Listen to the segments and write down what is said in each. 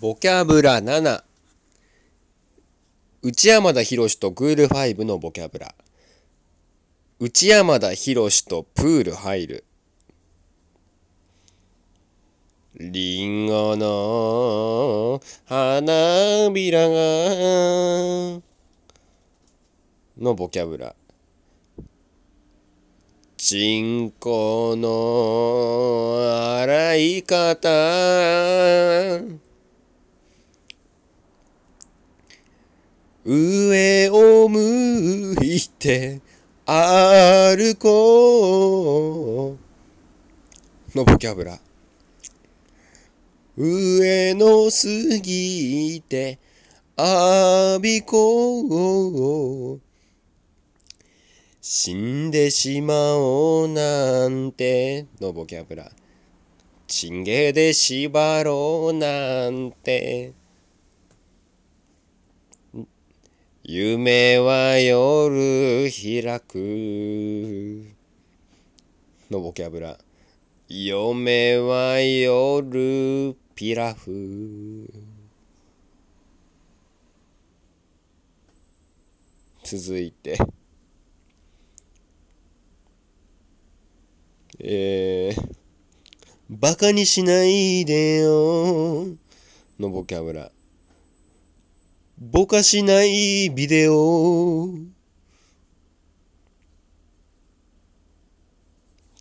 ボキャブラ7内山田博とクール5のボキャブラ。内山田博とプール入る。リンゴの花びらが。のボキャブラ。チンコの洗い方。上を向いて歩こう。のボキャブラ上の過ぎて浴びこう。死んでしまおうなんてのボキャブラチンゲで縛ろうなんて。夢は夜開く。のボキャブラ。嫁は夜ピラフ。続いて。えー、バカにしないでよ。のボキャブラ。ぼかしないビデオ。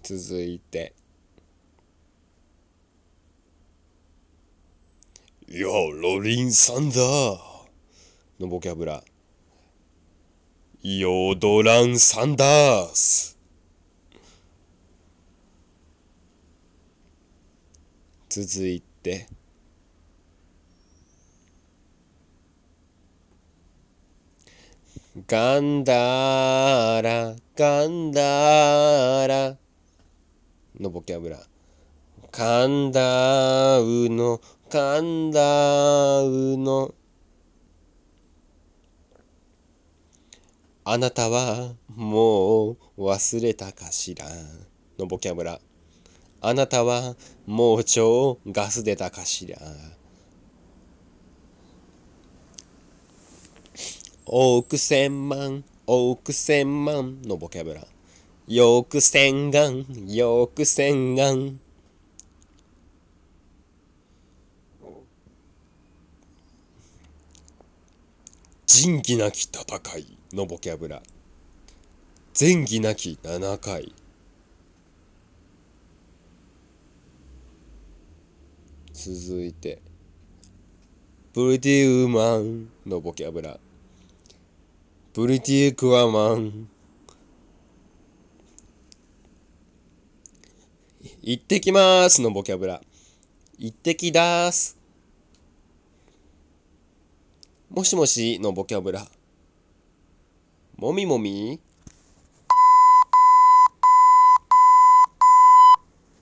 続いて。いやロリン・サンダーのボキャブラ。ヨドラン・サンダース続いて。ガンダーラガンダーラ。のボキャブラ。カンダウのカンダウのあなたはもう忘れたかしら。のボキャブラ。あなたはもう腸ガス出たかしら。億千万億千万のボキャブラ。よく洗顔よく洗顔仁義なき戦いのボキャブラ。前義なき7回。続いてプリティウーマンのボキャブラ。プリティクワマン。行ってきますのボキャブラ。行ってきだーす。もしもしのボキャブラ。もみもみ？